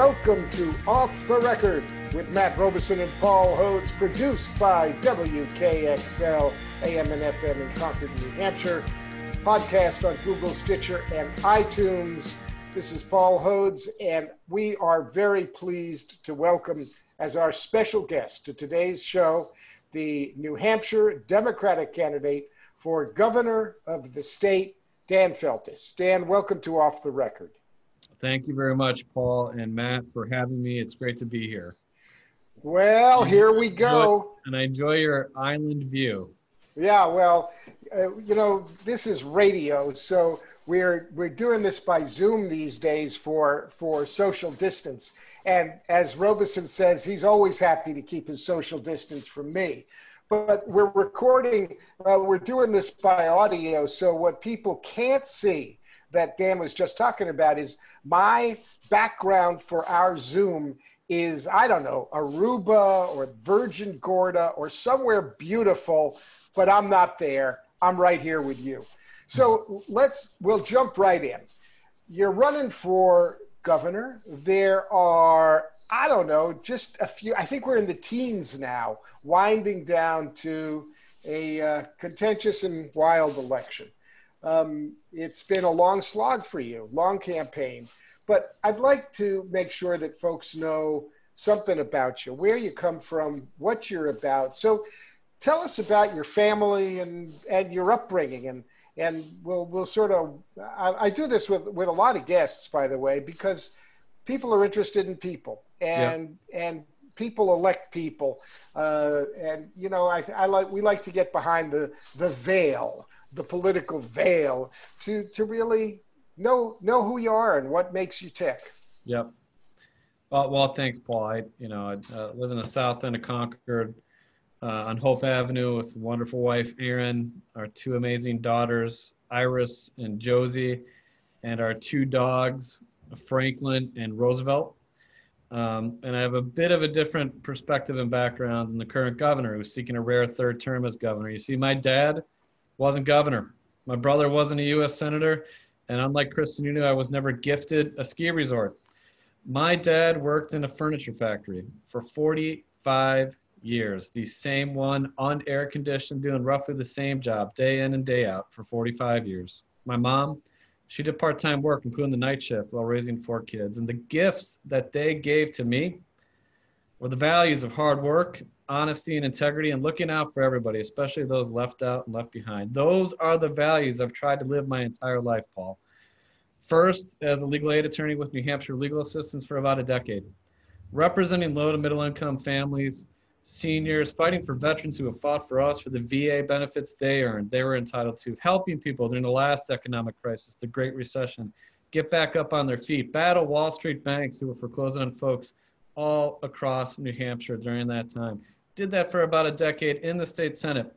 Welcome to Off the Record with Matt Robison and Paul Hodes, produced by WKXL AM and FM in Concord, New Hampshire. Podcast on Google, Stitcher, and iTunes. This is Paul Hodes, and we are very pleased to welcome as our special guest to today's show the New Hampshire Democratic candidate for governor of the state, Dan Feltes. Dan, welcome to Off the Record. Thank you very much, Paul and Matt, for having me. It's great to be here. Well, here we go. And I enjoy your island view. Yeah, well, uh, you know, this is radio, so we're we're doing this by Zoom these days for for social distance. And as Robison says, he's always happy to keep his social distance from me. But we're recording, uh, we're doing this by audio, so what people can't see that Dan was just talking about is my background for our Zoom is, I don't know, Aruba or Virgin Gorda or somewhere beautiful, but I'm not there. I'm right here with you. So let's, we'll jump right in. You're running for governor. There are, I don't know, just a few, I think we're in the teens now, winding down to a uh, contentious and wild election. Um, it's been a long slog for you, long campaign. But I'd like to make sure that folks know something about you, where you come from, what you're about. So tell us about your family and, and your upbringing and and we'll we'll sort of I, I, do this with with a lot of guests by the way because people are interested in people and yeah. and people elect people uh, and you know I, I like we like to get behind the the veil the political veil to to really know know who you are and what makes you tick. Yep. Well, well thanks, Paul. I you know I uh, live in the south end of Concord. Uh, on Hope Avenue with wonderful wife Erin, our two amazing daughters Iris and Josie, and our two dogs Franklin and Roosevelt. Um, and I have a bit of a different perspective and background than the current governor who's seeking a rare third term as governor. You see, my dad wasn't governor. My brother wasn't a U.S. senator, and unlike Chris Sununu, I was never gifted a ski resort. My dad worked in a furniture factory for 45 years, the same one, on air-conditioned, doing roughly the same job day in and day out for 45 years. My mom, she did part time work, including the night shift, while raising four kids. And the gifts that they gave to me were the values of hard work honesty and integrity and looking out for everybody, especially those left out and left behind. Those are the values I've tried to live my entire life, Paul. First, as a legal aid attorney with New Hampshire Legal Assistance for about a decade, representing low to middle income families, seniors, fighting for veterans who have fought for us for the VA benefits they earned, they were entitled to, helping people during the last economic crisis, the Great Recession, get back up on their feet, battle Wall Street banks who were foreclosing on folks all across New Hampshire during that time, did that for about a decade in the state senate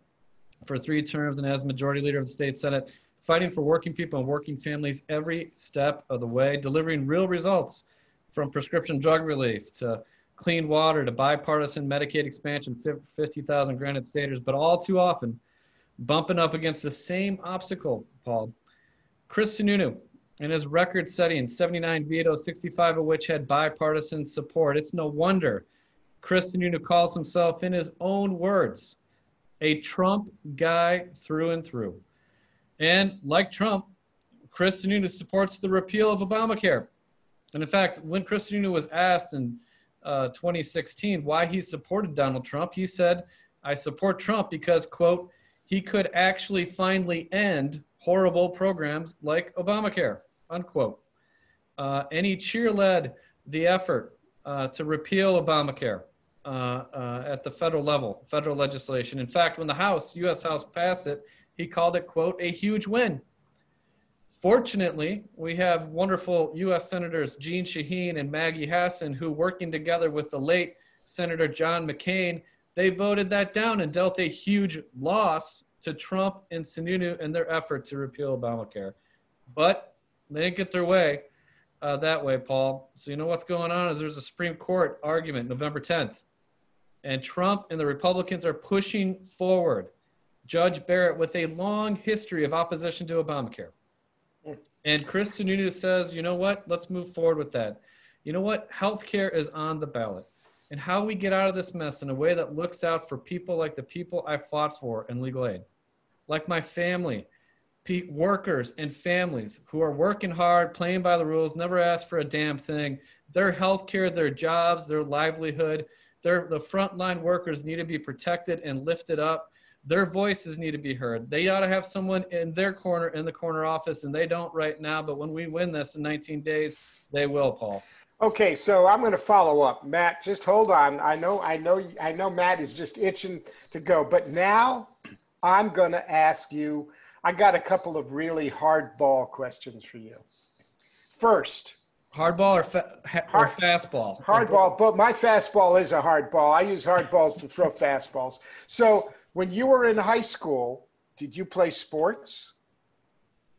for three terms and as majority leader of the state senate fighting for working people and working families every step of the way delivering real results from prescription drug relief to clean water to bipartisan medicaid expansion 50000 granite staters but all too often bumping up against the same obstacle paul. Chris sununu in his record-setting 79 vetoes 65 of which had bipartisan support. It's no wonder Chris Sununu calls himself, in his own words, a Trump guy through and through. And like Trump, Chris Sununu supports the repeal of Obamacare. And in fact, when Chris Sununu was asked in uh, 2016 why he supported Donald Trump, he said, I support Trump because, quote, he could actually finally end horrible programs like Obamacare, unquote. Uh, and he cheerled the effort uh, to repeal Obamacare. Uh, uh, at the federal level, federal legislation. In fact, when the House, U.S. House passed it, He called it, quote, a huge win. Fortunately, we have wonderful U.S. Senators Jeanne Shaheen and Maggie Hassan who, working together with the late Senator John McCain, they voted that down and dealt a huge loss to Trump and Sununu in their effort to repeal Obamacare. But they didn't get their way uh, that way, Paul. So you know what's going on is there's a Supreme Court argument November 10th, and Trump and the Republicans are pushing forward Judge Barrett with a long history of opposition to Obamacare. Hmm. And Chris Sununu says, you know what? Let's move forward with that. You know what? Healthcare is on the ballot. And how we get out of this mess in a way that looks out for people like the people I fought for in legal aid, like my family, workers and families who are working hard, playing by the rules, never ask for a damn thing. Their health care, their jobs, their livelihood, their, the frontline workers need to be protected and lifted up. Their voices need to be heard. They ought to have someone in their corner in the corner office, and they don't right now. But when we win this in 19 days, they will, Paul. Okay, so I'm going to follow up, Matt. Just hold on. I know, I know, I know. Matt is just itching to go, but now I'm going to ask you I got a couple of really hardball questions for you. First, hardball or, fa- or fastball? Hardball, but my fastball is a hardball. I use hardballs to throw fastballs. So, when you were in high school, did you play sports?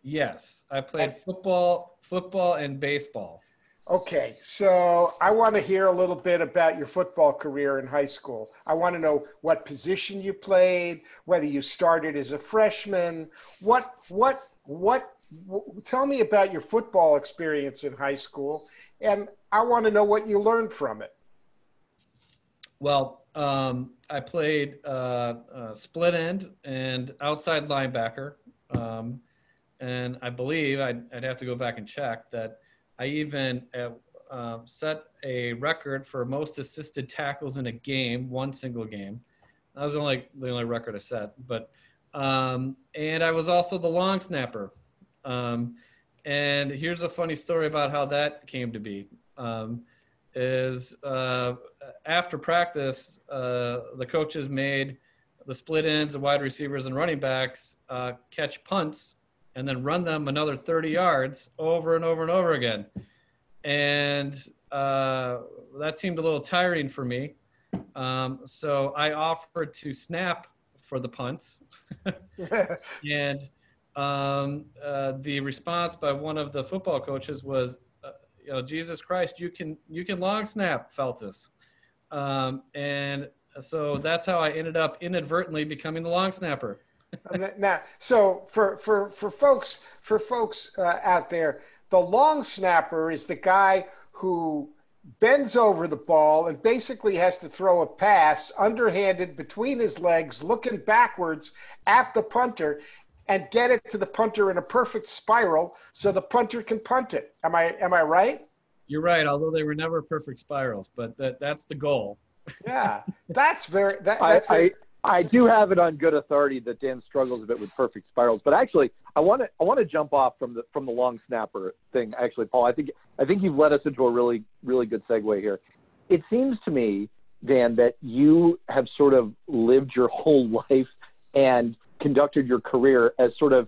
Yes, I played football, football, and baseball. Okay, so I want to hear a little bit about your football career in high school. I want to know what position you played, whether you started as a freshman. What, what, what? Tell me about your football experience in high school, and I want to know what you learned from it. Well, um, I played uh, uh, split end and outside linebacker, um, and I believe I'd, I'd have to go back and check that I even uh, um, set a record for most assisted tackles in a game, one single game. That was the only the only record I set. But um, and I was also the long snapper. Um, and here's a funny story about how that came to be. Um, is uh, after practice, uh, the coaches made the split ends, the wide receivers, and running backs uh, catch punts and then run them another 30 yards over and over and over again. And uh, that seemed a little tiring for me. Um, so I offered to snap for the punts. and um, uh, the response by one of the football coaches was, uh, you know, Jesus Christ, you can you can long snap, Feltes. Um, and so that's how I ended up inadvertently becoming the long snapper now, so for for for folks for folks uh, out there, the long snapper is the guy who bends over the ball and basically has to throw a pass underhanded between his legs, looking backwards at the punter, and get it to the punter in a perfect spiral so the punter can punt it. Am I am I right? You're right. Although they were never perfect spirals, but that that's the goal. yeah, that's very. That, that's very, I, I do have it on good authority that Dan struggles a bit with perfect spirals, but actually, I want to I want to jump off from the from the long snapper thing. Actually, Paul, I think I think you've led us into a really really good segue here. It seems to me, Dan, that you have sort of lived your whole life and conducted your career as sort of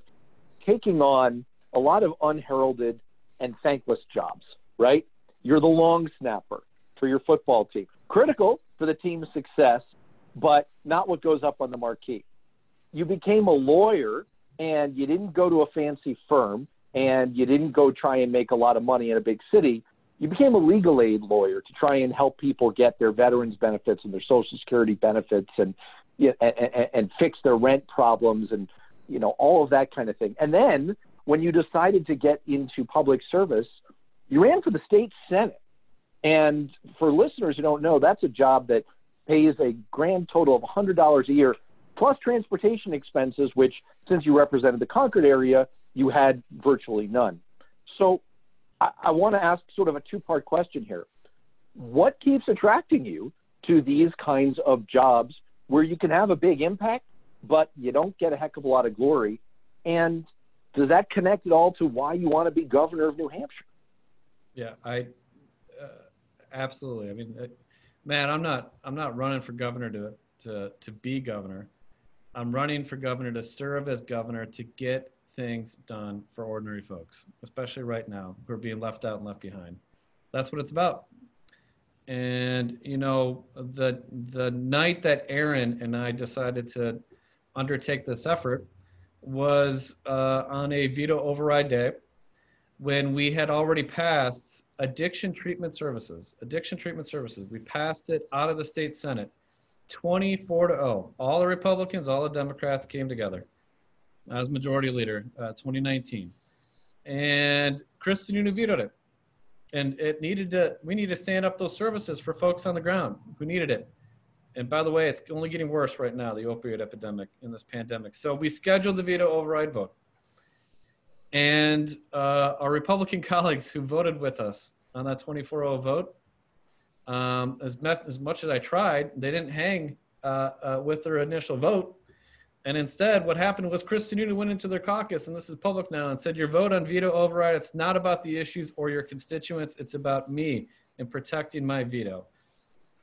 taking on a lot of unheralded and thankless jobs. Right? You're the long snapper for your football team, critical for the team's success but not what goes up on the marquee. You became a lawyer and you didn't go to a fancy firm and you didn't go try and make a lot of money in a big city. You became a legal aid lawyer to try and help people get their veterans benefits and their social security benefits and and, and fix their rent problems and you know all of that kind of thing. And then when you decided to get into public service, you ran for the state senate. And for listeners who don't know, that's a job that pays a grand total of $100 a year plus transportation expenses, which, since you represented the Concord area, you had virtually none. So I, I want to ask sort of a two part question here. What keeps attracting you to these kinds of jobs where you can have a big impact, but you don't get a heck of a lot of glory? And does that connect at all to why you want to be governor of New Hampshire? Yeah, I uh, absolutely. I mean, man, I'm not I'm not running for governor to to to be governor. I'm running for governor to serve as governor to get things done for ordinary folks, especially right now who are being left out and left behind. That's what it's about. And you know, the the night that Erin and I decided to undertake this effort was uh, on a veto override day when we had already passed addiction treatment services. Addiction treatment services. We passed it out of the state senate, 24 to 0. All the Republicans, all the Democrats came together as majority leader, uh, 2019, and vetoed it and it needed to we need to stand up those services for folks on the ground who needed it. And by the way it's only getting worse right now the opioid epidemic in this pandemic. So we scheduled the veto override vote. And uh, our republican colleagues who voted with us on that 24-0 vote um, as, met, as much as i tried they didn't hang uh, uh, with their initial vote and instead, what happened was Chris Sununu went into their caucus, and this is public now, and said, Your vote on veto override, it's not about the issues or your constituents, it's about me and protecting my veto.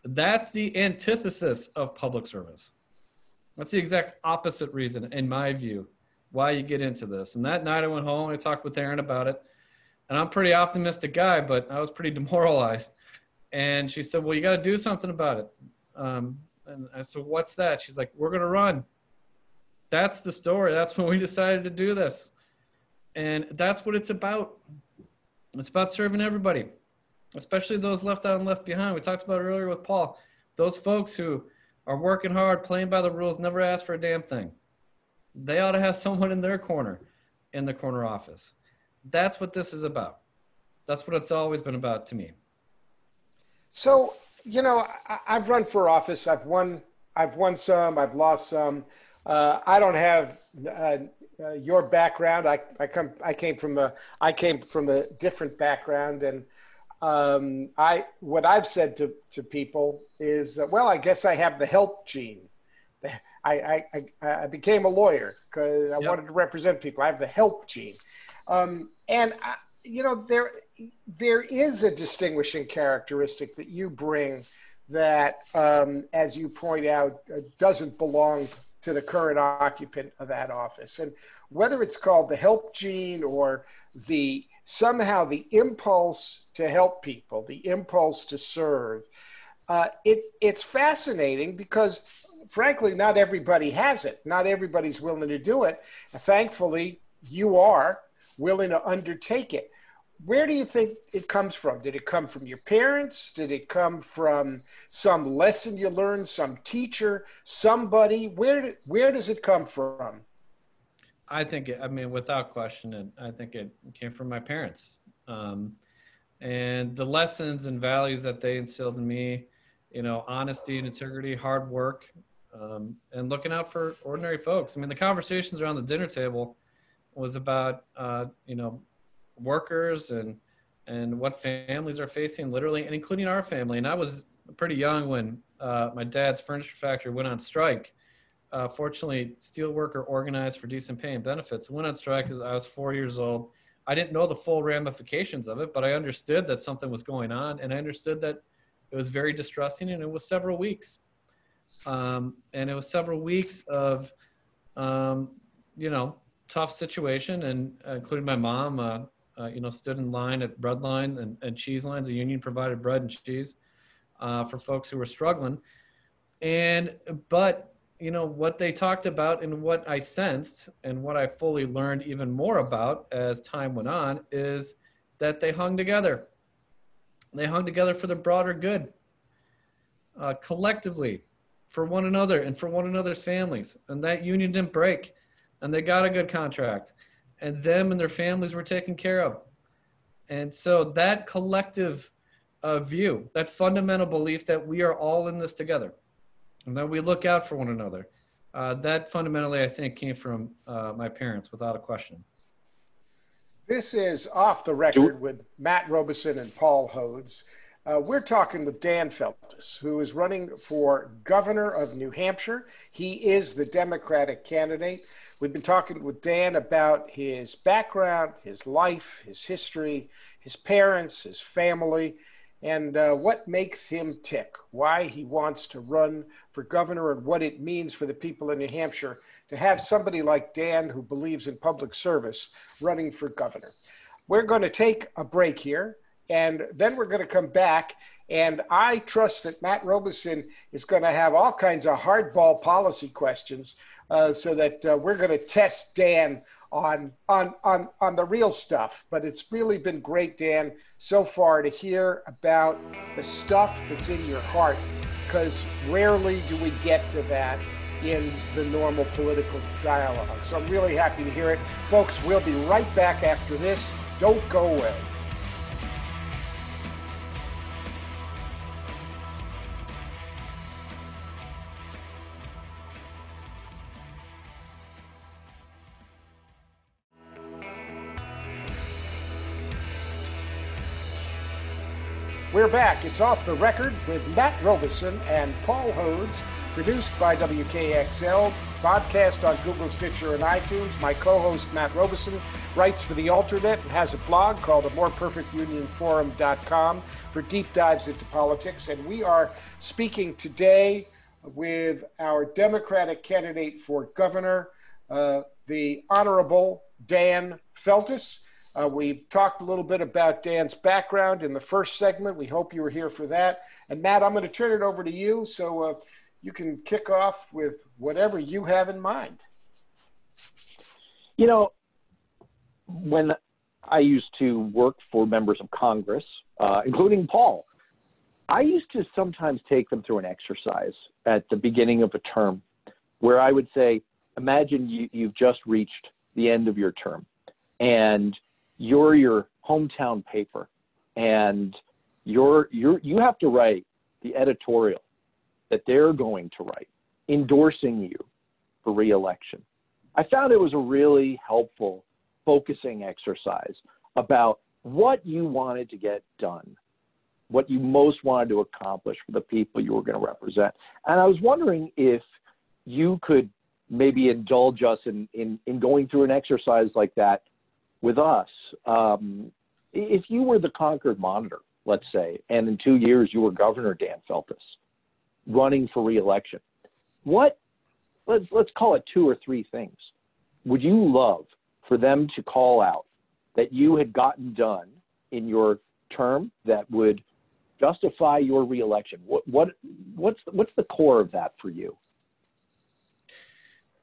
That's the antithesis of public service. That's the exact opposite reason, in my view, why you get into this. And that night I went home, I talked with Erin about it, and I'm a pretty optimistic guy, but I was pretty demoralized. And she said, Well, you got to do something about it. Um, and I said, What's that? She's like, We're going to run that's the story. That's when we decided to do this. And that's what it's about. It's about serving everybody, especially those left out and left behind. We talked about earlier with Paul. Those folks who are working hard, playing by the rules, never ask for a damn thing. They ought to have someone in their corner in the corner office. That's what this is about. That's what it's always been about to me. So, you know, I, have run for office. I've won. I've won some. I've lost some. Uh, I don't have uh, uh, your background. I, I come. I came from a. I came from a different background, and um, I. What I've said to to people is, uh, well, I guess I have the help gene. I I, I, became a lawyer because I yep. wanted to represent people. I have the help gene, um, and I, you know there there is a distinguishing characteristic that you bring that, um, as you point out, uh, doesn't belong to the current occupant of that office. And whether it's called the help gene or the somehow the impulse to help people, the impulse to serve, uh, it, it's fascinating because, frankly, not everybody has it. Not everybody's willing to do it. Thankfully, you are willing to undertake it where do you think it comes from? Did it come from your parents? Did it come from some lesson you learned, some teacher, somebody? Where where does it come from? I think I mean without question, I think it came from my parents, um, and the lessons and values that they instilled in me. You know, honesty and integrity, hard work, um, and looking out for ordinary folks. I mean, the conversations around the dinner table was about uh, you know workers and and what families are facing literally and including our family. And i was pretty young when uh, my dad's furniture factory went on strike. Uh, fortunately steelworker organized for decent pay and benefits went on strike because i was four years old. I didn't know the full ramifications of it but i understood that something was going on and i understood that it was very distressing and it was several weeks. Um, and it was several weeks of um, you know tough situation and uh, including my mom uh, you know, stood in line at bread line and, and cheese lines. The union provided bread and cheese uh, for folks who were struggling. And, but, you know, what they talked about and what I sensed and what I fully learned even more about as time went on is that they hung together. They hung together for the broader good, uh, collectively, for one another and for one another's families. And that union didn't break, and they got a good contract and them and their families were taken care of. And so that collective uh, view, that fundamental belief that we are all in this together and that we look out for one another, uh, that fundamentally, I think, came from uh, my parents without a question. This is Off the Record with Matt Robison and Paul Hodes. Uh, we're talking with Dan Feltes, who is running for governor of New Hampshire. He is the Democratic candidate. We've been talking with Dan about his background, his life, his history, his parents, his family, and uh, what makes him tick, why he wants to run for governor, and what it means for the people in New Hampshire to have somebody like Dan who believes in public service running for governor. We're going to take a break here, and then we're going to come back. And I trust that Matt Robison is going to have all kinds of hardball policy questions uh, so that uh, we're going to test Dan on, on, on, on the real stuff. But it's really been great, Dan, so far to hear about the stuff that's in your heart, because rarely do we get to that in the normal political dialogue. So I'm really happy to hear it. Folks, we'll be right back after this. Don't go away. Back. It's Off the Record with Matt Robison and Paul Hodes, produced by WKXL, podcast on Google, Stitcher, and iTunes. My co-host, Matt Robison, writes for The Alternate and has a blog called amoreperfectunionforum.com for deep dives into politics. And we are speaking today with our Democratic candidate for governor, uh, the Honorable Dan Feltes. Uh, we talked a little bit about Dan's background in the first segment. We hope you were here for that. And Matt, I'm going to turn it over to you so uh, you can kick off with whatever you have in mind. You know, when I used to work for members of Congress, uh, including Paul, I used to sometimes take them through an exercise at the beginning of a term where I would say, imagine you, you've just reached the end of your term and you're your hometown paper and you're you're you have to write the editorial that they're going to write endorsing you for reelection. I found it was a really helpful focusing exercise about what you wanted to get done, what you most wanted to accomplish for the people you were going to represent. And I was wondering if you could maybe indulge us in, in, in going through an exercise like that with us. Um, if you were the Concord Monitor, let's say, and in two years you were Governor Dan Feltes, running for reelection, what let's let's call it two or three things would you love for them to call out that you had gotten done in your term that would justify your reelection? What what what's what's the core of that for you?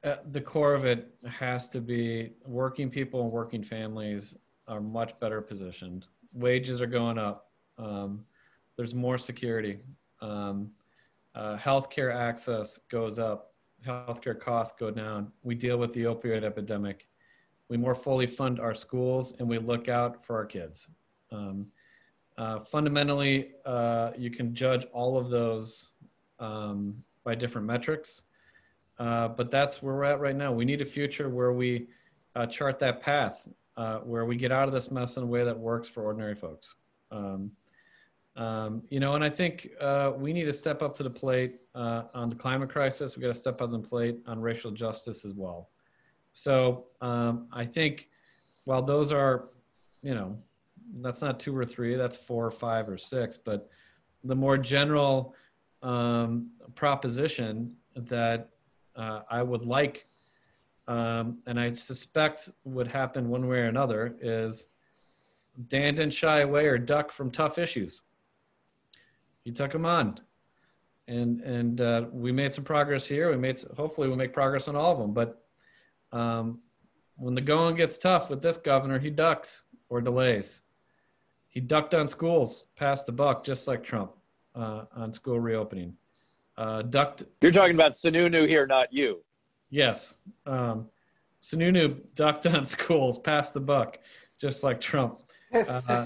Uh, the core of it has to be working people and working families are much better positioned. Wages are going up. Um, there's more security. Um, uh, healthcare access goes up. Healthcare costs go down. We deal with the opioid epidemic. We more fully fund our schools and we look out for our kids. Um, uh, fundamentally, uh, you can judge all of those um, by different metrics uh, but that's where we're at right now. We need a future where we uh, chart that path, uh, where we get out of this mess in a way that works for ordinary folks. Um, um, you know, and I think uh, we need to step up to the plate uh, on the climate crisis. We got to step up to the plate on racial justice as well. So um, I think while those are, you know, that's not two or three, that's four or five or six, but the more general um, proposition that uh, I would like, um, and I suspect would happen one way or another, is Dan didn't shy away or duck from tough issues. He took them on, and and uh, we made some progress here. We made hopefully we'll make progress on all of them. But um, when the going gets tough with this governor, he ducks or delays. He ducked on schools, passed the buck, just like Trump uh, on school reopening uh, ducked. You're talking about Sununu here, not you. Yes. Um, Sununu ducked on schools, passed the buck, just like Trump. Uh,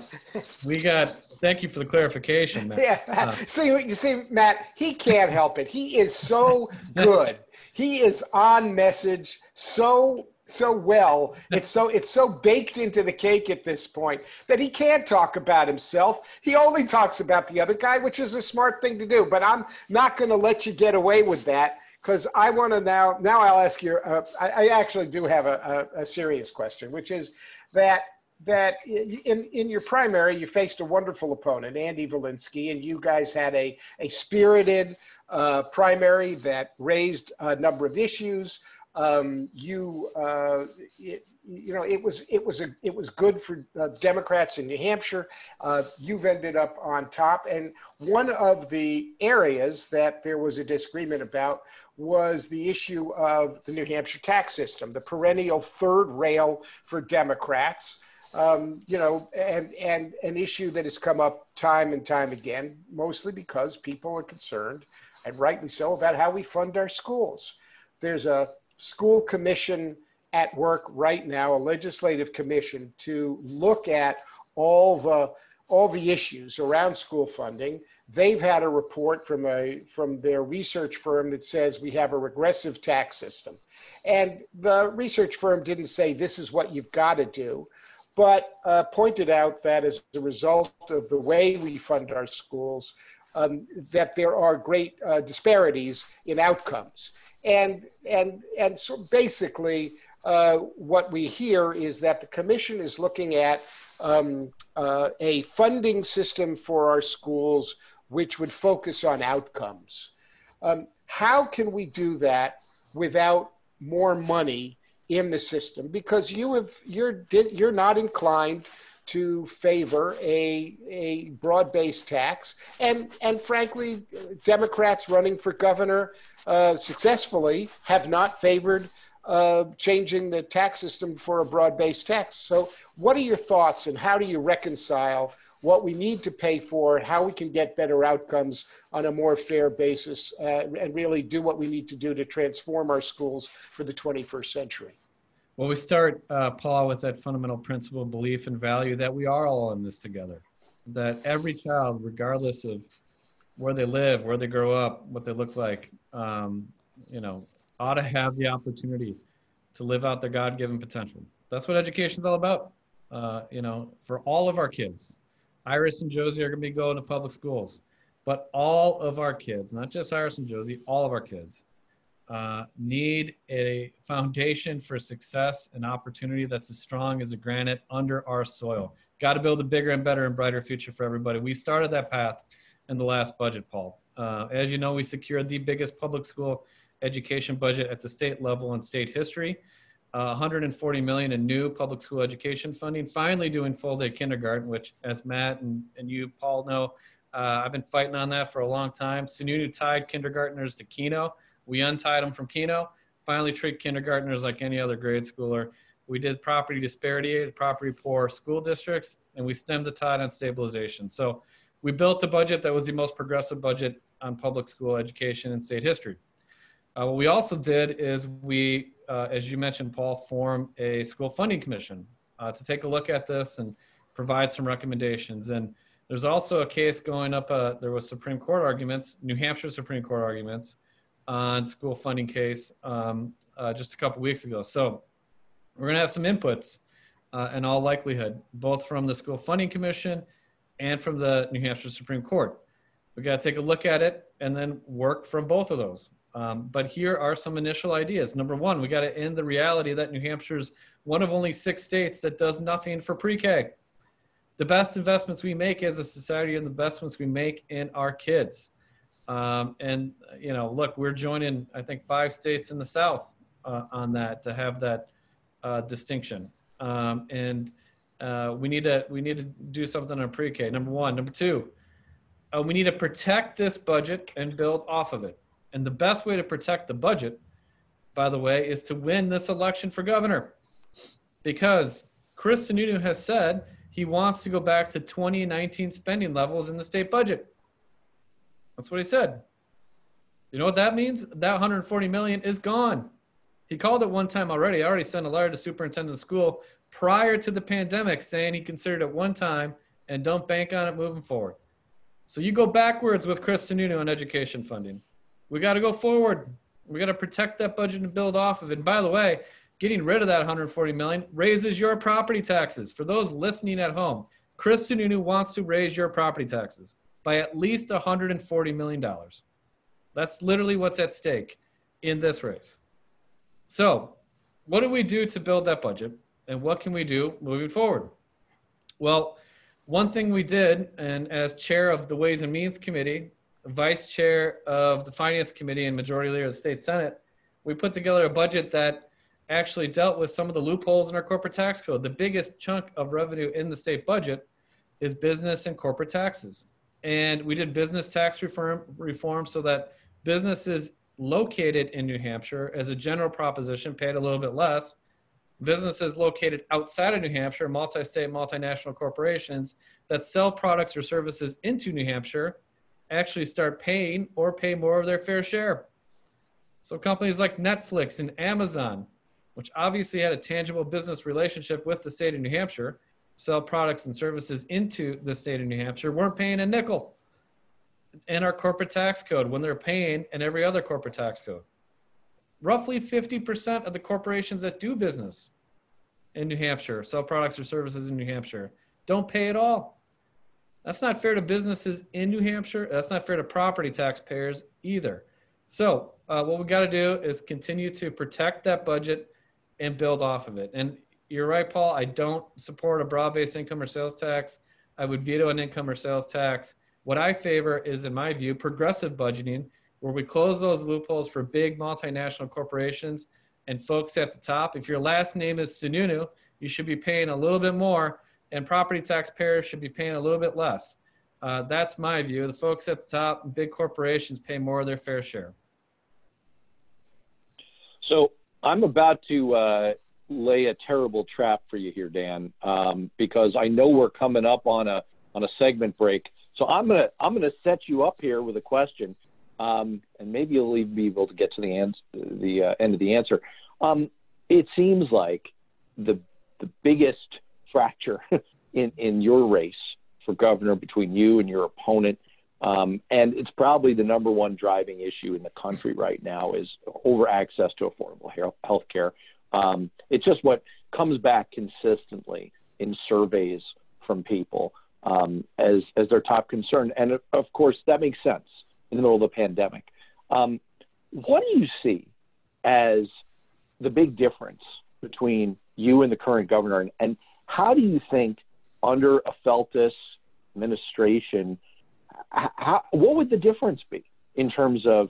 we got. Thank you for the clarification, Matt. Yeah. Uh, see, you see, Matt, he can't help it. He is so good. he is on message, so so well. It's so it's so baked into the cake at this point that he can't talk about himself. He only talks about the other guy, which is a smart thing to do. But I'm not going to let you get away with that because I want to now. Now I'll ask you. Uh, I, I, actually do have a, a, a serious question, which is that that in, in your primary, you faced a wonderful opponent, Andy Volinsky, and you guys had a, a spirited uh, primary that raised a number of issues. Um, you, uh, it, you know, it was it was a it was good for uh, Democrats in New Hampshire. Uh, you've ended up on top, and one of the areas that there was a disagreement about was the issue of the New Hampshire tax system, the perennial third rail for Democrats. Um, you know, and and an issue that has come up time and time again, mostly because people are concerned, and rightly so, about how we fund our schools. There's a school commission at work right now, a legislative commission to look at all the all the issues around school funding. They've had a report from a from their research firm that says we have a regressive tax system. And the research firm didn't say this is what you've got to do, but uh, pointed out that as a result of the way we fund our schools, um, that there are great uh, disparities in outcomes. And and and so basically uh, what we hear is that the commission is looking at um, uh, a funding system for our schools which would focus on outcomes. Um, how can we do that without more money in the system? Because you have you're you're not inclined to favor a a broad-based tax, and and frankly, Democrats running for governor uh, successfully have not favored uh, changing the tax system for a broad-based tax. So, what are your thoughts, and how do you reconcile what we need to pay for, how we can get better outcomes on a more fair basis, uh, and really do what we need to do to transform our schools for the 21st century? Well, we start, uh, Paul, with that fundamental principle, belief, and value that we are all in this together. That every child, regardless of where they live, where they grow up, what they look like, um, you know, ought to have the opportunity to live out their God-given potential. That's what education is all about. Uh, you know, for all of our kids, Iris and Josie are going to be going to public schools, but all of our kids, not just Iris and Josie, all of our kids uh, need a foundation for success and opportunity that's as strong as a granite under our soil. Got to build a bigger and better and brighter future for everybody. We started that path in the last budget, Paul. Uh, as you know, we secured the biggest public school education budget at the state level in state history. Uh, 140 million in new public school education funding. Finally, doing full day kindergarten, which, as Matt and, and you, Paul, know, uh, I've been fighting on that for a long time. Sununu tied kindergartners to Keno. We untied them from Keno. Finally, treat kindergartners like any other grade schooler. We did property disparity, property poor school districts, and we stemmed the tide on stabilization. So we built a budget that was the most progressive budget on public school education in state history. Uh, what we also did is we, uh, as you mentioned, Paul, form a school funding commission uh, to take a look at this and provide some recommendations. And there's also a case going up. Uh, there was Supreme Court arguments, New Hampshire Supreme Court arguments on school funding case um, uh, just a couple weeks ago. So we're going to have some inputs uh, in all likelihood, both from the school funding commission and from the New Hampshire Supreme Court. We got to take a look at it and then work from both of those. Um, but here are some initial ideas. Number one, we got to end the reality that New Hampshire's one of only six states that does nothing for pre-K. The best investments we make as a society and the best ones we make in our kids. Um, and you know, look, we're joining I think five states in the South uh, on that to have that uh, distinction. Um, and uh, we need to we need to do something on pre-K. Number one. Number two, uh, we need to protect this budget and build off of it. And the best way to protect the budget, by the way, is to win this election for governor. Because Chris Sununu has said he wants to go back to 2019 spending levels in the state budget. That's what he said. You know what that means? That 140 million is gone. He called it one time already. I already sent a letter to superintendent of school prior to the pandemic saying he considered it one time and don't bank on it moving forward. So you go backwards with Chris Sununu on education funding. We got to go forward. We got to protect that budget and build off of it. And by the way, getting rid of that 140 million raises your property taxes. For those listening at home, Chris Sununu wants to raise your property taxes by at least 140 million dollars. That's literally what's at stake in this race. So, what do we do to build that budget, and what can we do moving forward? Well, one thing we did, and as chair of the Ways and Means Committee, vice chair of the Finance Committee, and majority leader of the state Senate, we put together a budget that actually dealt with some of the loopholes in our corporate tax code. The biggest chunk of revenue in the state budget is business and corporate taxes. And we did business tax reform, reform so that businesses located in New Hampshire, as a general proposition, paid a little bit less. Businesses located outside of New Hampshire, multi state, multinational corporations that sell products or services into New Hampshire, actually start paying or pay more of their fair share. So companies like Netflix and Amazon, which obviously had a tangible business relationship with the state of New Hampshire, sell products and services into the state of New Hampshire, weren't paying a nickel in our corporate tax code when they're paying in every other corporate tax code. Roughly 50% of the corporations that do business in New Hampshire, sell products or services in New Hampshire, don't pay at all. That's not fair to businesses in New Hampshire. That's not fair to property taxpayers either. So, uh, what we got to do is continue to protect that budget and build off of it. And you're right, Paul. I don't support a broad based income or sales tax. I would veto an income or sales tax. What I favor is, in my view, progressive budgeting, where we close those loopholes for big multinational corporations and folks at the top. If your last name is Sununu, you should be paying a little bit more and property taxpayers should be paying a little bit less. Uh, that's my view. The folks at the top, big corporations, pay more of their fair share. So I'm about to uh, lay a terrible trap for you here, Dan, um, because I know we're coming up on a on a segment break. So I'm gonna I'm gonna set you up here with a question, um, and maybe you'll even be able to get to the end the uh, end of the answer. Um, it seems like the the biggest fracture in, in your race for governor between you and your opponent. Um, and it's probably the number one driving issue in the country right now is over access to affordable health care. Um, it's just what comes back consistently in surveys from people um, as, as their top concern. And of course, that makes sense in the middle of the pandemic. Um, what do you see as the big difference between you and the current governor? And, and how do you think under a Feltes administration, how, what would the difference be in terms of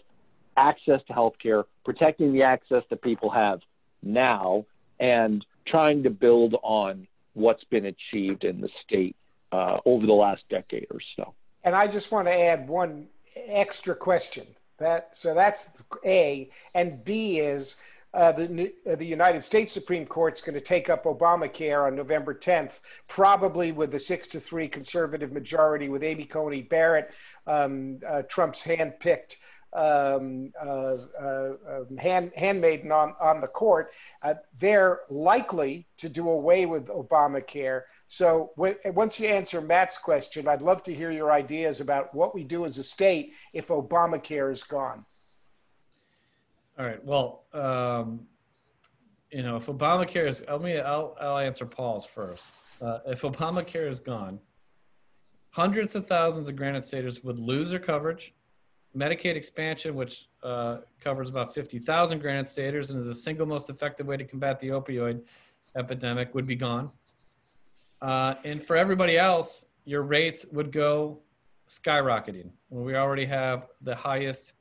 access to health care, protecting the access that people have now, and trying to build on what's been achieved in the state uh, over the last decade or so? And I just want to add one extra question. That so that's A, and B is uh, the, uh, the United States Supreme Court is going to take up Obamacare on November 10th, probably with a six to three conservative majority, with Amy Coney Barrett, um, uh, Trump's handpicked um, uh, uh, um, hand, handmaiden on, on the court. Uh, they're likely to do away with Obamacare. So, w- once you answer Matt's question, I'd love to hear your ideas about what we do as a state if Obamacare is gone. All right. Well, um, you know, if Obamacare is, let me, I'll, I'll answer Paul's first. Uh, if Obamacare is gone, hundreds of thousands of granite staters would lose their coverage. Medicaid expansion, which uh, covers about 50,000 granite staters and is the single most effective way to combat the opioid epidemic, would be gone. Uh, and for everybody else, your rates would go skyrocketing. we already have the highest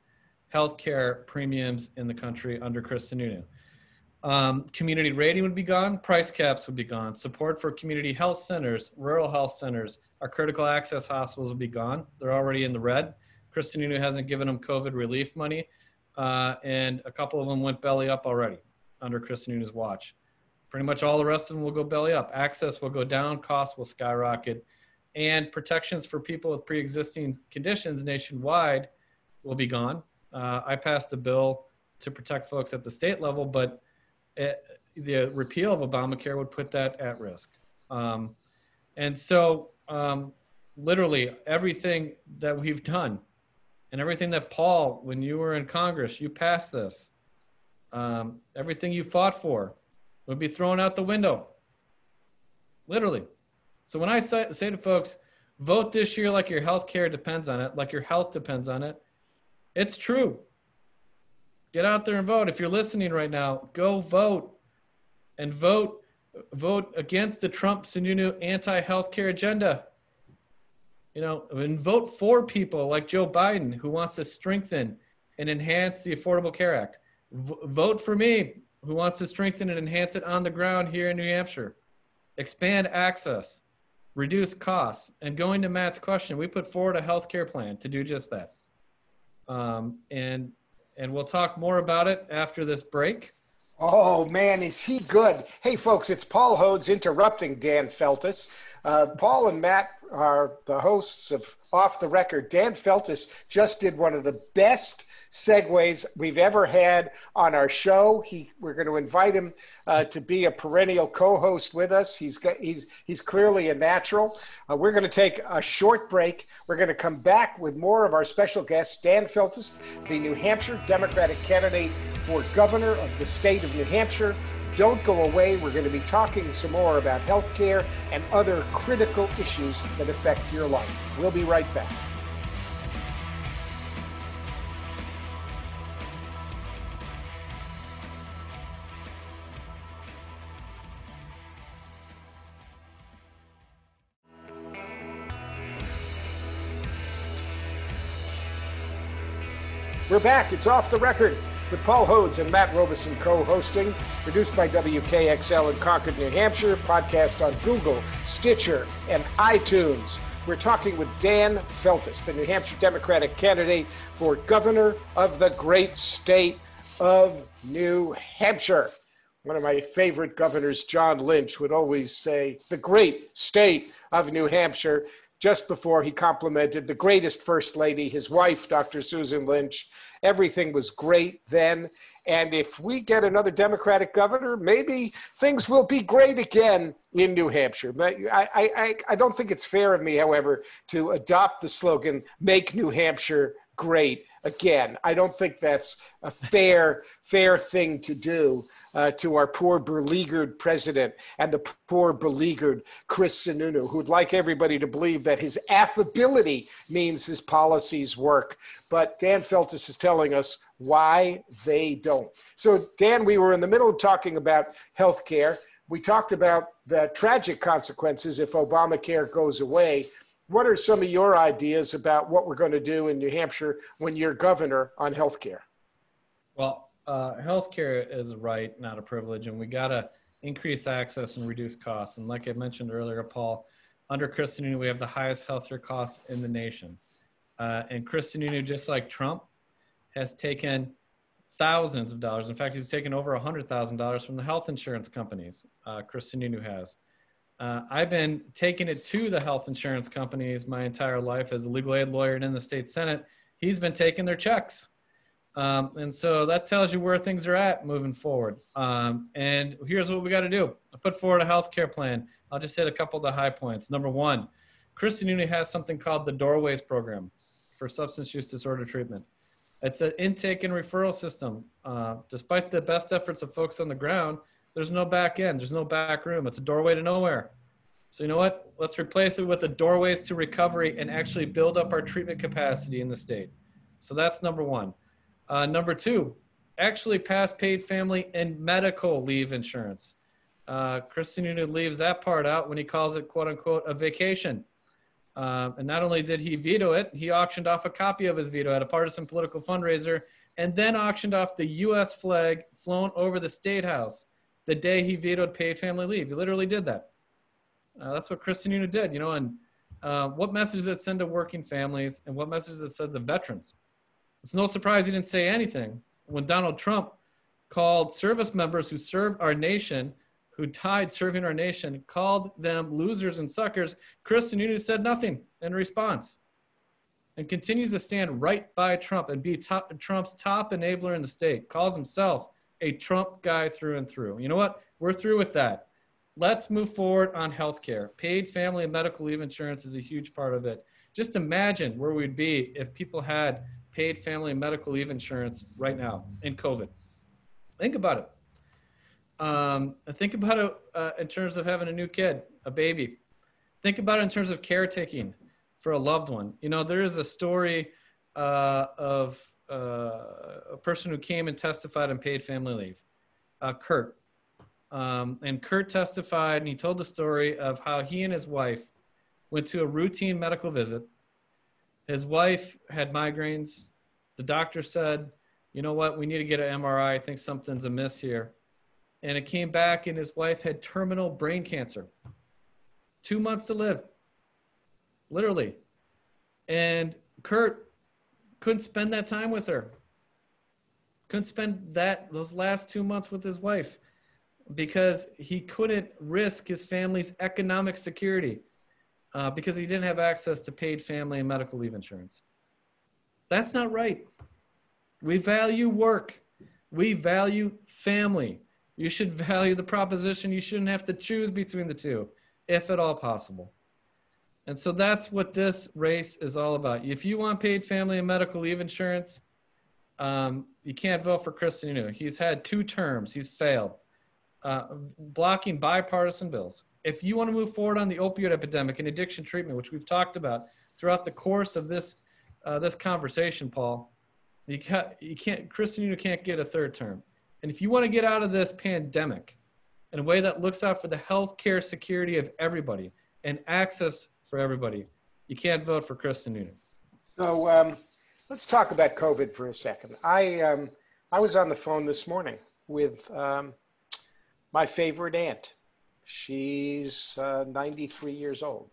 healthcare premiums in the country under Chris Sununu. Um, community rating would be gone, price caps would be gone, support for community health centers, rural health centers, our critical access hospitals would be gone. They're already in the red. Chris Sununu hasn't given them COVID relief money, uh, and a couple of them went belly up already under Chris Sununu's watch. Pretty much all the rest of them will go belly up. Access will go down, costs will skyrocket, and protections for people with pre-existing conditions nationwide will be gone. Uh, I passed a bill to protect folks at the state level, but it, the repeal of Obamacare would put that at risk. Um, and so, um, literally, everything that we've done and everything that Paul, when you were in Congress, you passed this, um, everything you fought for would be thrown out the window. Literally. So, when I say, say to folks, vote this year like your health care depends on it, like your health depends on it, it's true. Get out there and vote. If you're listening right now, go vote and vote vote against the Trump Sununu anti-healthcare agenda. You know, and vote for people like Joe Biden who wants to strengthen and enhance the Affordable Care Act. V- vote for me who wants to strengthen and enhance it on the ground here in New Hampshire. Expand access, reduce costs, and going to Matt's question, we put forward a health care plan to do just that. Um, and and we'll talk more about it after this break. Oh man, is he good? Hey folks, it's Paul Hodes interrupting Dan Feltes. Uh, Paul and Matt are the hosts of Off the Record. Dan Feltes just did one of the best segues we've ever had on our show. He, we're going to invite him uh, to be a perennial co-host with us. He's got, he's he's clearly a natural. Uh, we're going to take a short break. We're going to come back with more of our special guest, Dan Feltes, the New Hampshire Democratic candidate for governor of the state of New Hampshire. Don't go away. We're going to be talking some more about health care and other critical issues that affect your life. We'll be right back. We're back. It's off the record with Paul Hodes and Matt Robison co-hosting. Produced by WKXL in Concord, New Hampshire. Podcast on Google, Stitcher, and iTunes. We're talking with Dan Feltes, the New Hampshire Democratic candidate for governor of the great state of New Hampshire. One of my favorite governors, John Lynch, would always say, the great state of New Hampshire just before he complimented the greatest First Lady, his wife, Dr. Susan Lynch. Everything was great then. And if we get another Democratic governor, maybe things will be great again in New Hampshire. But I, I, I don't think it's fair of me, however, to adopt the slogan, make New Hampshire great again. I don't think that's a fair, fair thing to do uh, to our poor beleaguered president and the poor beleaguered Chris Sununu, who'd like everybody to believe that his affability means his policies work. But Dan Feltes is telling us why they don't. So, Dan, we were in the middle of talking about health care. We talked about the tragic consequences if Obamacare goes away. What are some of your ideas about what we're going to do in New Hampshire when you're governor on health care? Well, uh, healthcare is a right, not a privilege, and we got to increase access and reduce costs. And like I mentioned earlier, Paul, under Chris Sununu, we have the highest healthcare costs in the nation. Uh, and Chris Sununu, just like Trump, has taken thousands of dollars. In fact, he's taken over $100,000 from the health insurance companies, uh, Chris Sununu has. Uh, I've been taking it to the health insurance companies my entire life as a legal aid lawyer and in the state senate. He's been taking their checks. Um, and so that tells you where things are at moving forward. Um, and here's what we got to do. I put forward a health care plan. I'll just hit a couple of the high points. Number one, Chris Sununu has something called the Doorways Program for substance use disorder treatment. It's an intake and referral system. Uh, despite the best efforts of folks on the ground, there's no back end. There's no back room. It's a doorway to nowhere. So you know what? Let's replace it with the doorways to recovery and actually build up our treatment capacity in the state. So that's number one. Uh, number two, actually pass paid family and medical leave insurance. Uh, Chris Sununu leaves that part out when he calls it quote unquote a vacation. Um, and not only did he veto it, he auctioned off a copy of his veto at a partisan political fundraiser and then auctioned off the US flag flown over the state house the day he vetoed paid family leave. He literally did that. Uh, that's what Chris Sununu did, you know, and uh, what message does it send to working families and what message does it send to veterans? It's no surprise he didn't say anything when Donald Trump called service members who served our nation, who died serving our nation, called them losers and suckers. Chris Sununu said nothing in response and continues to stand right by Trump and be top, Trump's top enabler in the state, calls himself a Trump guy through and through. You know what? We're through with that. Let's move forward on healthcare. Paid family and medical leave insurance is a huge part of it. Just imagine where we'd be if people had paid family and medical leave insurance right now in COVID. Think about it. Um, think about it uh, in terms of having a new kid, a baby. Think about it in terms of caretaking for a loved one. You know, there is a story uh, of uh, a person who came and testified and paid family leave, uh, Kurt. Um, and Kurt testified and he told the story of how he and his wife went to a routine medical visit. His wife had migraines. The doctor said, you know what, we need to get an MRI. I think something's amiss here. And it came back, and his wife had terminal brain cancer. Two months to live, literally. And Kurt couldn't spend that time with her. Couldn't spend that those last two months with his wife because he couldn't risk his family's economic security uh, because he didn't have access to paid family and medical leave insurance. That's not right. We value work. We value family. You should value the proposition. You shouldn't have to choose between the two, if at all possible. And so that's what this race is all about. If you want paid family and medical leave insurance, um, you can't vote for Chris Sununu. He's had two terms. He's failed. Uh, blocking bipartisan bills. If you want to move forward on the opioid epidemic and addiction treatment, which we've talked about throughout the course of this uh, this conversation, Paul, you can't, you can't Chris Sununu can't get a third term. And if you want to get out of this pandemic in a way that looks out for the health care security of everybody and access for everybody, you can't vote for Chris Sununu. So um, let's talk about COVID for a second. I um, I was on the phone this morning with um, my favorite aunt. She's uh, 93 years old,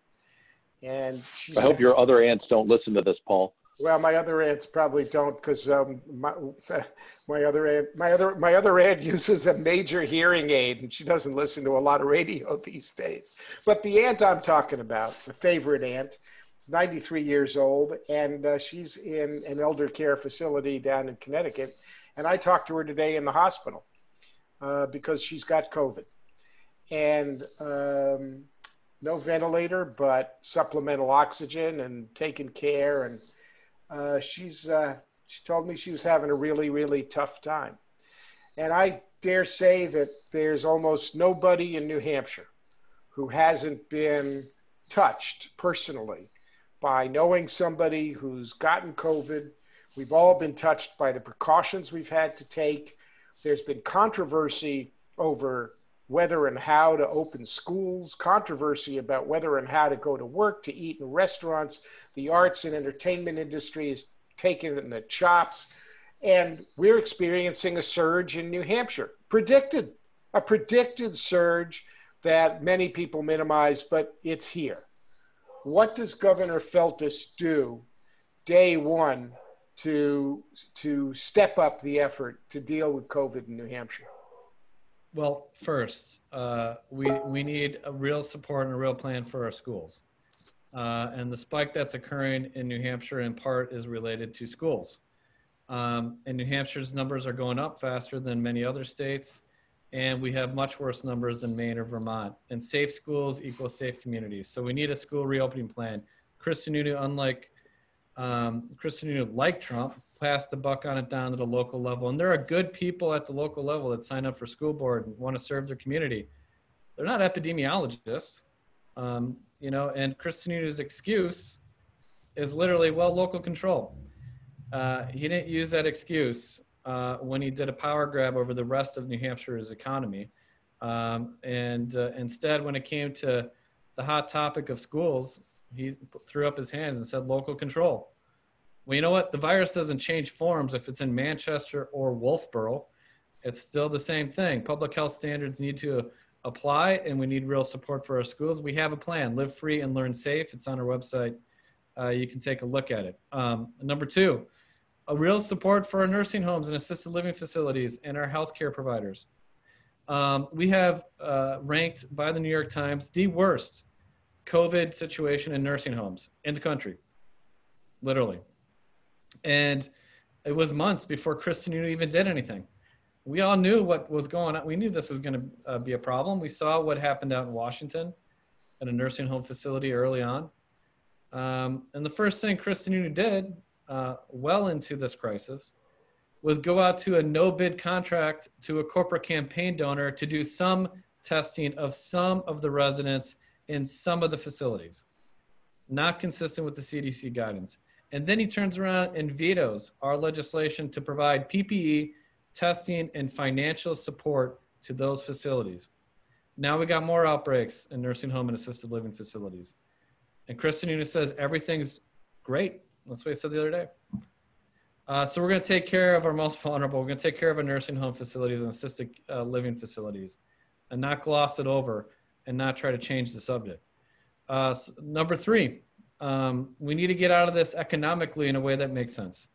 and she's. I hope your other aunts don't listen to this, Paul. Well, my other aunts probably don't because um, my my other aunt my other my other aunt uses a major hearing aid and she doesn't listen to a lot of radio these days. But the aunt I'm talking about, the favorite aunt, is 93 years old and uh, she's in an elder care facility down in Connecticut. And I talked to her today in the hospital uh, because she's got COVID and um, no ventilator, but supplemental oxygen and taking care and uh, she's uh, she told me she was having a really really tough time, and I dare say that there's almost nobody in New Hampshire who hasn't been touched personally by knowing somebody who's gotten COVID. We've all been touched by the precautions we've had to take. There's been controversy over whether and how to open schools, controversy about whether and how to go to work, to eat in restaurants. The arts and entertainment industry is taking it in the chops. And we're experiencing a surge in New Hampshire, predicted, a predicted surge that many people minimize, but it's here. What does Governor Feltes do day one to, to step up the effort to deal with COVID in New Hampshire? Well, first, uh, we, we need a real support and a real plan for our schools. Uh, and the spike that's occurring in New Hampshire in part is related to schools. Um, and New Hampshire's numbers are going up faster than many other states. And we have much worse numbers in Maine or Vermont. And safe schools equals safe communities. So we need a school reopening plan. Chris Sununu, unlike um, Chris Sununu, like Trump, pass the buck on it down to the local level. And there are good people at the local level that sign up for school board and want to serve their community. They're not epidemiologists, um, you know, and Chris Sununu's excuse is literally, well, local control. Uh, he didn't use that excuse uh, when he did a power grab over the rest of New Hampshire's economy. Um, and uh, instead, when it came to the hot topic of schools, he threw up his hands and said local control. Well, you know what? The virus doesn't change forms if it's in Manchester or Wolfeboro. It's still the same thing. Public health standards need to apply, and we need real support for our schools. We have a plan live free and learn safe. It's on our website. Uh, you can take a look at it. Um, number two, a real support for our nursing homes and assisted living facilities and our healthcare providers. Um, we have uh, ranked by the New York Times the worst COVID situation in nursing homes in the country, literally. And it was months before Sununu even did anything. We all knew what was going on. We knew this was going to uh, be a problem. We saw what happened out in Washington at a nursing home facility early on. Um, and the first thing Sununu did, uh, well into this crisis, was go out to a no bid contract to a corporate campaign donor to do some testing of some of the residents in some of the facilities, not consistent with the CDC guidance. And then he turns around and vetoes our legislation to provide PPE testing and financial support to those facilities. Now we got more outbreaks in nursing home and assisted living facilities. And Chris Sununu says everything's great. That's what he said the other day. Uh, so we're going to take care of our most vulnerable. We're going to take care of our nursing home facilities and assisted uh, living facilities and not gloss it over and not try to change the subject. Uh, so number three, um, we need to get out of this economically in a way that makes sense.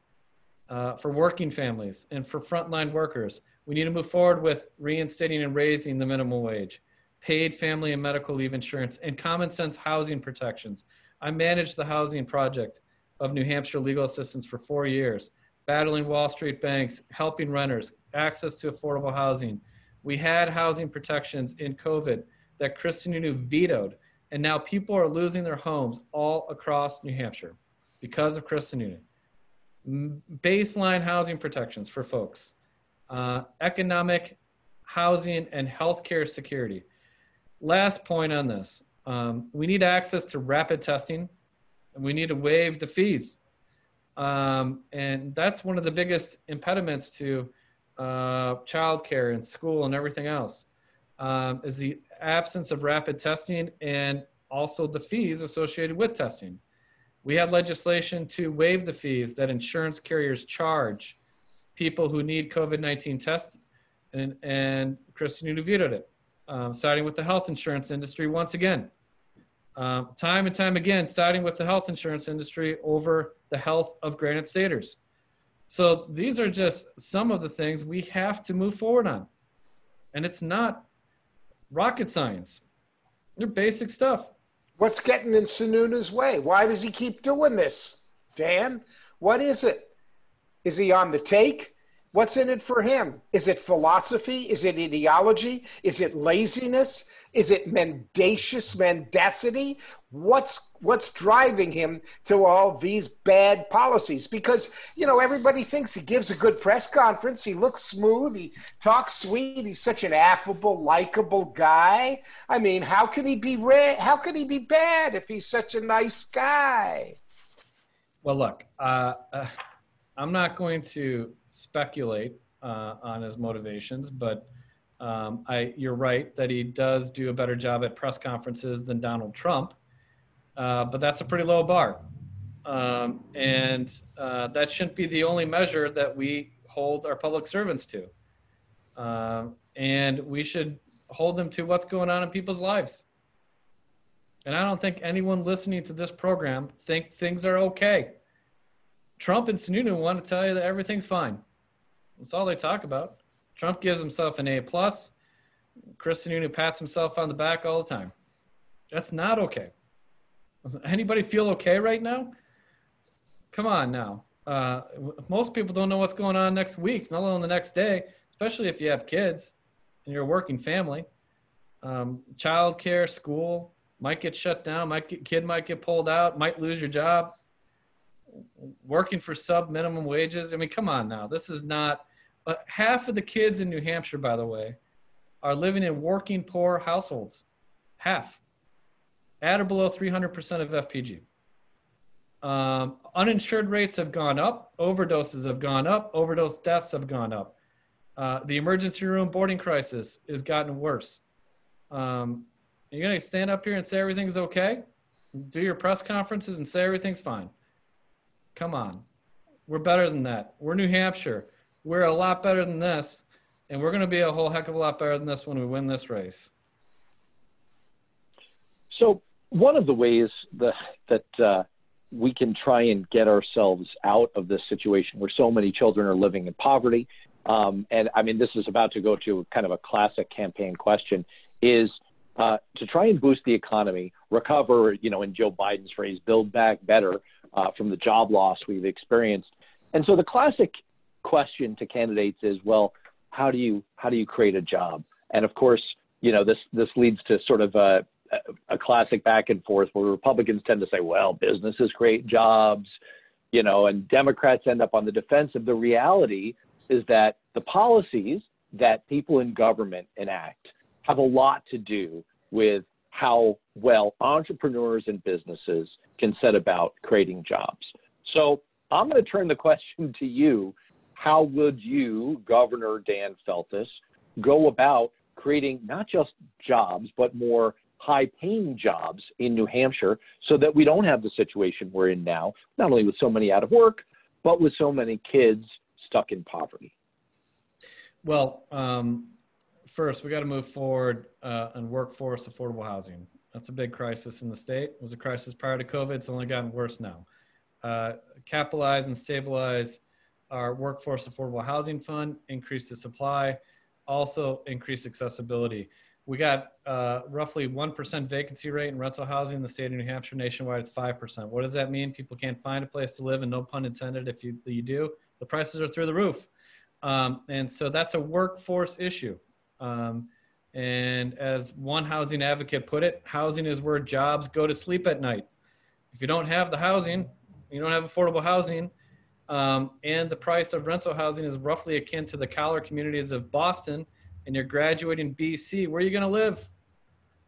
Uh, for working families and for frontline workers, we need to move forward with reinstating and raising the minimum wage, paid family and medical leave insurance, and common sense housing protections. I managed the housing project of New Hampshire legal assistance for four years, battling Wall Street banks, helping renters, access to affordable housing. We had housing protections in COVID that Chris Sununu vetoed, and now people are losing their homes all across New Hampshire because of Chris Sununu. Baseline housing protections for folks, uh, economic, housing, and healthcare security. Last point on this um, we need access to rapid testing and we need to waive the fees. Um, and that's one of the biggest impediments to uh, childcare and school and everything else um, is the absence of rapid testing and also the fees associated with testing. We had legislation to waive the fees that insurance carriers charge people who need COVID-19 tests, and, and Chris Sununu vetoed it, um, siding with the health insurance industry once again um, time and time again, siding with the health insurance industry over the health of Granite Staters. So these are just some of the things we have to move forward on. And it's not rocket science. They're basic stuff. What's getting in Sununu's way? Why does he keep doing this, Dan? What is it? Is he on the take? What's in it for him? Is it philosophy? Is it ideology? Is it laziness? Is it mendacious mendacity? What's what's driving him to all these bad policies? Because you know everybody thinks he gives a good press conference. He looks smooth. He talks sweet. He's such an affable, likable guy. I mean, how could he be How could he be bad if he's such a nice guy? Well, look, uh, uh, I'm not going to speculate uh, on his motivations, but um, I, you're right that he does do a better job at press conferences than Donald Trump, uh, but that's a pretty low bar. Um, and uh, that shouldn't be the only measure that we hold our public servants to. Uh, and we should hold them to what's going on in people's lives. And I don't think anyone listening to this program think things are okay. Trump and Sununu want to tell you that everything's fine. That's all they talk about. Trump gives himself an A plus. Chris Sununu pats himself on the back all the time. That's not okay. Does anybody feel okay right now? Come on now. Uh, most people don't know what's going on next week, not alone the next day, especially if you have kids and you're a working family. Um, Child care, school might get shut down, might get, kid might get pulled out, might lose your job. Working for sub minimum wages. I mean, come on now. This is not uh, half of the kids in New Hampshire, by the way, are living in working poor households. Half. At or below 300% of FPG. Um, uninsured rates have gone up. Overdoses have gone up. Overdose deaths have gone up. Uh, the emergency room boarding crisis has gotten worse. Um, you're going to stand up here and say everything's okay? Do your press conferences and say everything's fine. Come on. We're better than that. We're New Hampshire we're a lot better than this, and we're going to be a whole heck of a lot better than this when we win this race. So one of the ways that that uh, we can try and get ourselves out of this situation where so many children are living in poverty, um, and I mean this is about to go to kind of a classic campaign question, is uh, to try and boost the economy, recover, you know, in Joe Biden's phrase, build back better uh, from the job loss we've experienced. And so the classic question to candidates is, well, how do you how do you create a job? And of course, you know this this leads to sort of a a classic back and forth where Republicans tend to say, well, businesses create jobs, you know, and Democrats end up on the defensive. The reality is that the policies that people in government enact have a lot to do with how well entrepreneurs and businesses can set about creating jobs. So I'm going to turn the question to you how would you, Governor Dan Feltes, go about creating not just jobs, but more high paying jobs in New Hampshire so that we don't have the situation we're in now, not only with so many out of work, but with so many kids stuck in poverty? Well, um, first, we got to move forward uh, on workforce affordable housing. That's a big crisis in the state. It was a crisis prior to COVID. It's only gotten worse now. Uh, capitalize and stabilize our workforce affordable housing fund, increase the supply, also increase accessibility. We got uh, roughly 1% vacancy rate in rental housing in the state of New Hampshire. Nationwide, it's 5%. What does that mean? People can't find a place to live, and no pun intended if you, you do, the prices are through the roof. Um, and so that's a workforce issue. Um, and as one housing advocate put it, housing is where jobs go to sleep at night. If you don't have the housing, you don't have affordable housing, um, and the price of rental housing is roughly akin to the collar communities of Boston, and you're graduating BC, where are you going to live?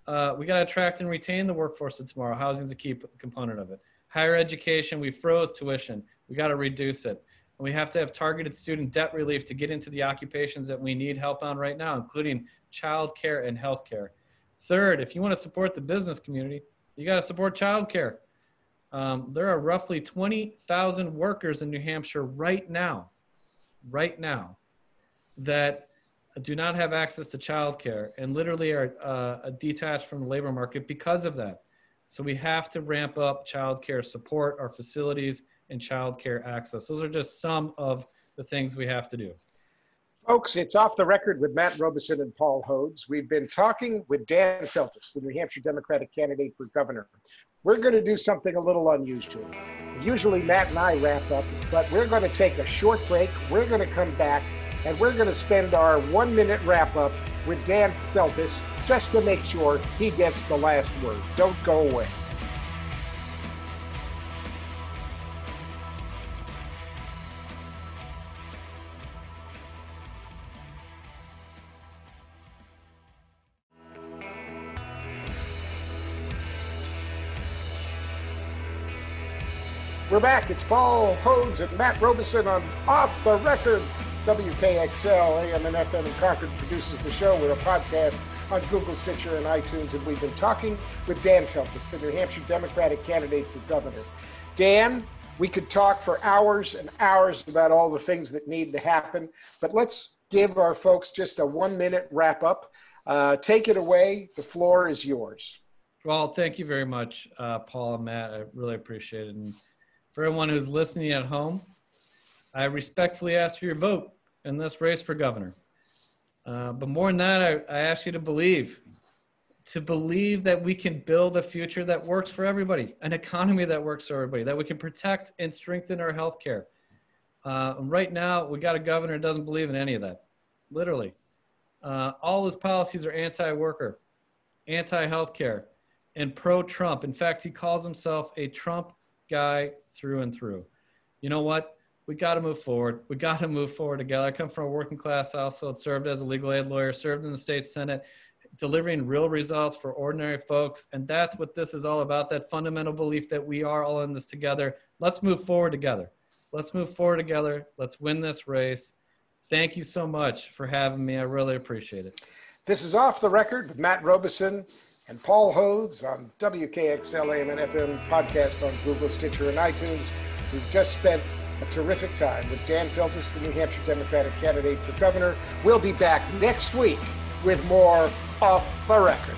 Uh, we got to attract and retain the workforce of tomorrow. Housing is a key component of it. Higher education, we froze tuition. We got to reduce it. And we have to have targeted student debt relief to get into the occupations that we need help on right now, including childcare and healthcare. Third, if you want to support the business community, you got to support childcare. Um, there are roughly 20,000 workers in New Hampshire right now, right now, that do not have access to childcare and literally are uh, detached from the labor market because of that. So we have to ramp up childcare support, our facilities, and childcare access. Those are just some of the things we have to do. Folks, it's off the record with Matt Robison and Paul Hodes. We've been talking with Dan Feltes, the New Hampshire Democratic candidate for governor. We're going to do something a little unusual. Usually Matt and I wrap up, but we're going to take a short break. We're going to come back and we're going to spend our one minute wrap up with Dan Feltes just to make sure he gets the last word. Don't go away. We're back. It's Paul Hodes and Matt Robison on Off the Record. WKXL, AM and FM in Concord produces the show with a podcast on Google, Stitcher, and iTunes. And we've been talking with Dan Feltes, the New Hampshire Democratic candidate for governor. Dan, we could talk for hours and hours about all the things that need to happen, but let's give our folks just a one minute wrap up. Uh, take it away. The floor is yours. Well, thank you very much, uh, Paul and Matt. I really appreciate it. And for everyone who's listening at home, I respectfully ask for your vote in this race for governor. Uh, but more than that, I, I ask you to believe, to believe that we can build a future that works for everybody, an economy that works for everybody, that we can protect and strengthen our health care. Uh, right now, we got a governor who doesn't believe in any of that, literally. Uh, all his policies are anti-worker, anti-healthcare, and pro-Trump. In fact, he calls himself a Trump guy through and through. You know what? We got to move forward. We got to move forward together. I come from a working class household, served as a legal aid lawyer, served in the state senate, delivering real results for ordinary folks. And that's what this is all about that fundamental belief that we are all in this together. Let's move forward together. Let's move forward together. Let's win this race. Thank you so much for having me. I really appreciate it. This is Off the Record with Matt Robison and Paul Hodes on WKXL AM and FM podcast on Google, Stitcher, and iTunes. We've just spent a terrific time with Dan Feltes, the New Hampshire Democratic candidate for governor. We'll be back next week with more Off the Record.